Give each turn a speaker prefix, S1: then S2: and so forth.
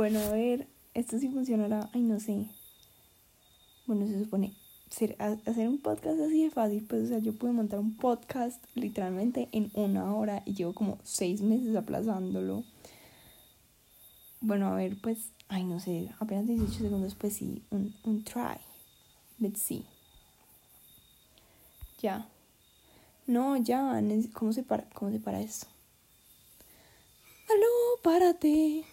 S1: Bueno, a ver, esto sí funcionará. Ay, no sé. Bueno, se supone ser, hacer un podcast así de fácil. Pues, o sea, yo pude montar un podcast literalmente en una hora y llevo como seis meses aplazándolo. Bueno, a ver, pues, ay, no sé, apenas 18 segundos, pues sí, un, un try. Let's see. Ya. No, ya, ¿cómo se para, cómo se para esto? Aló, párate.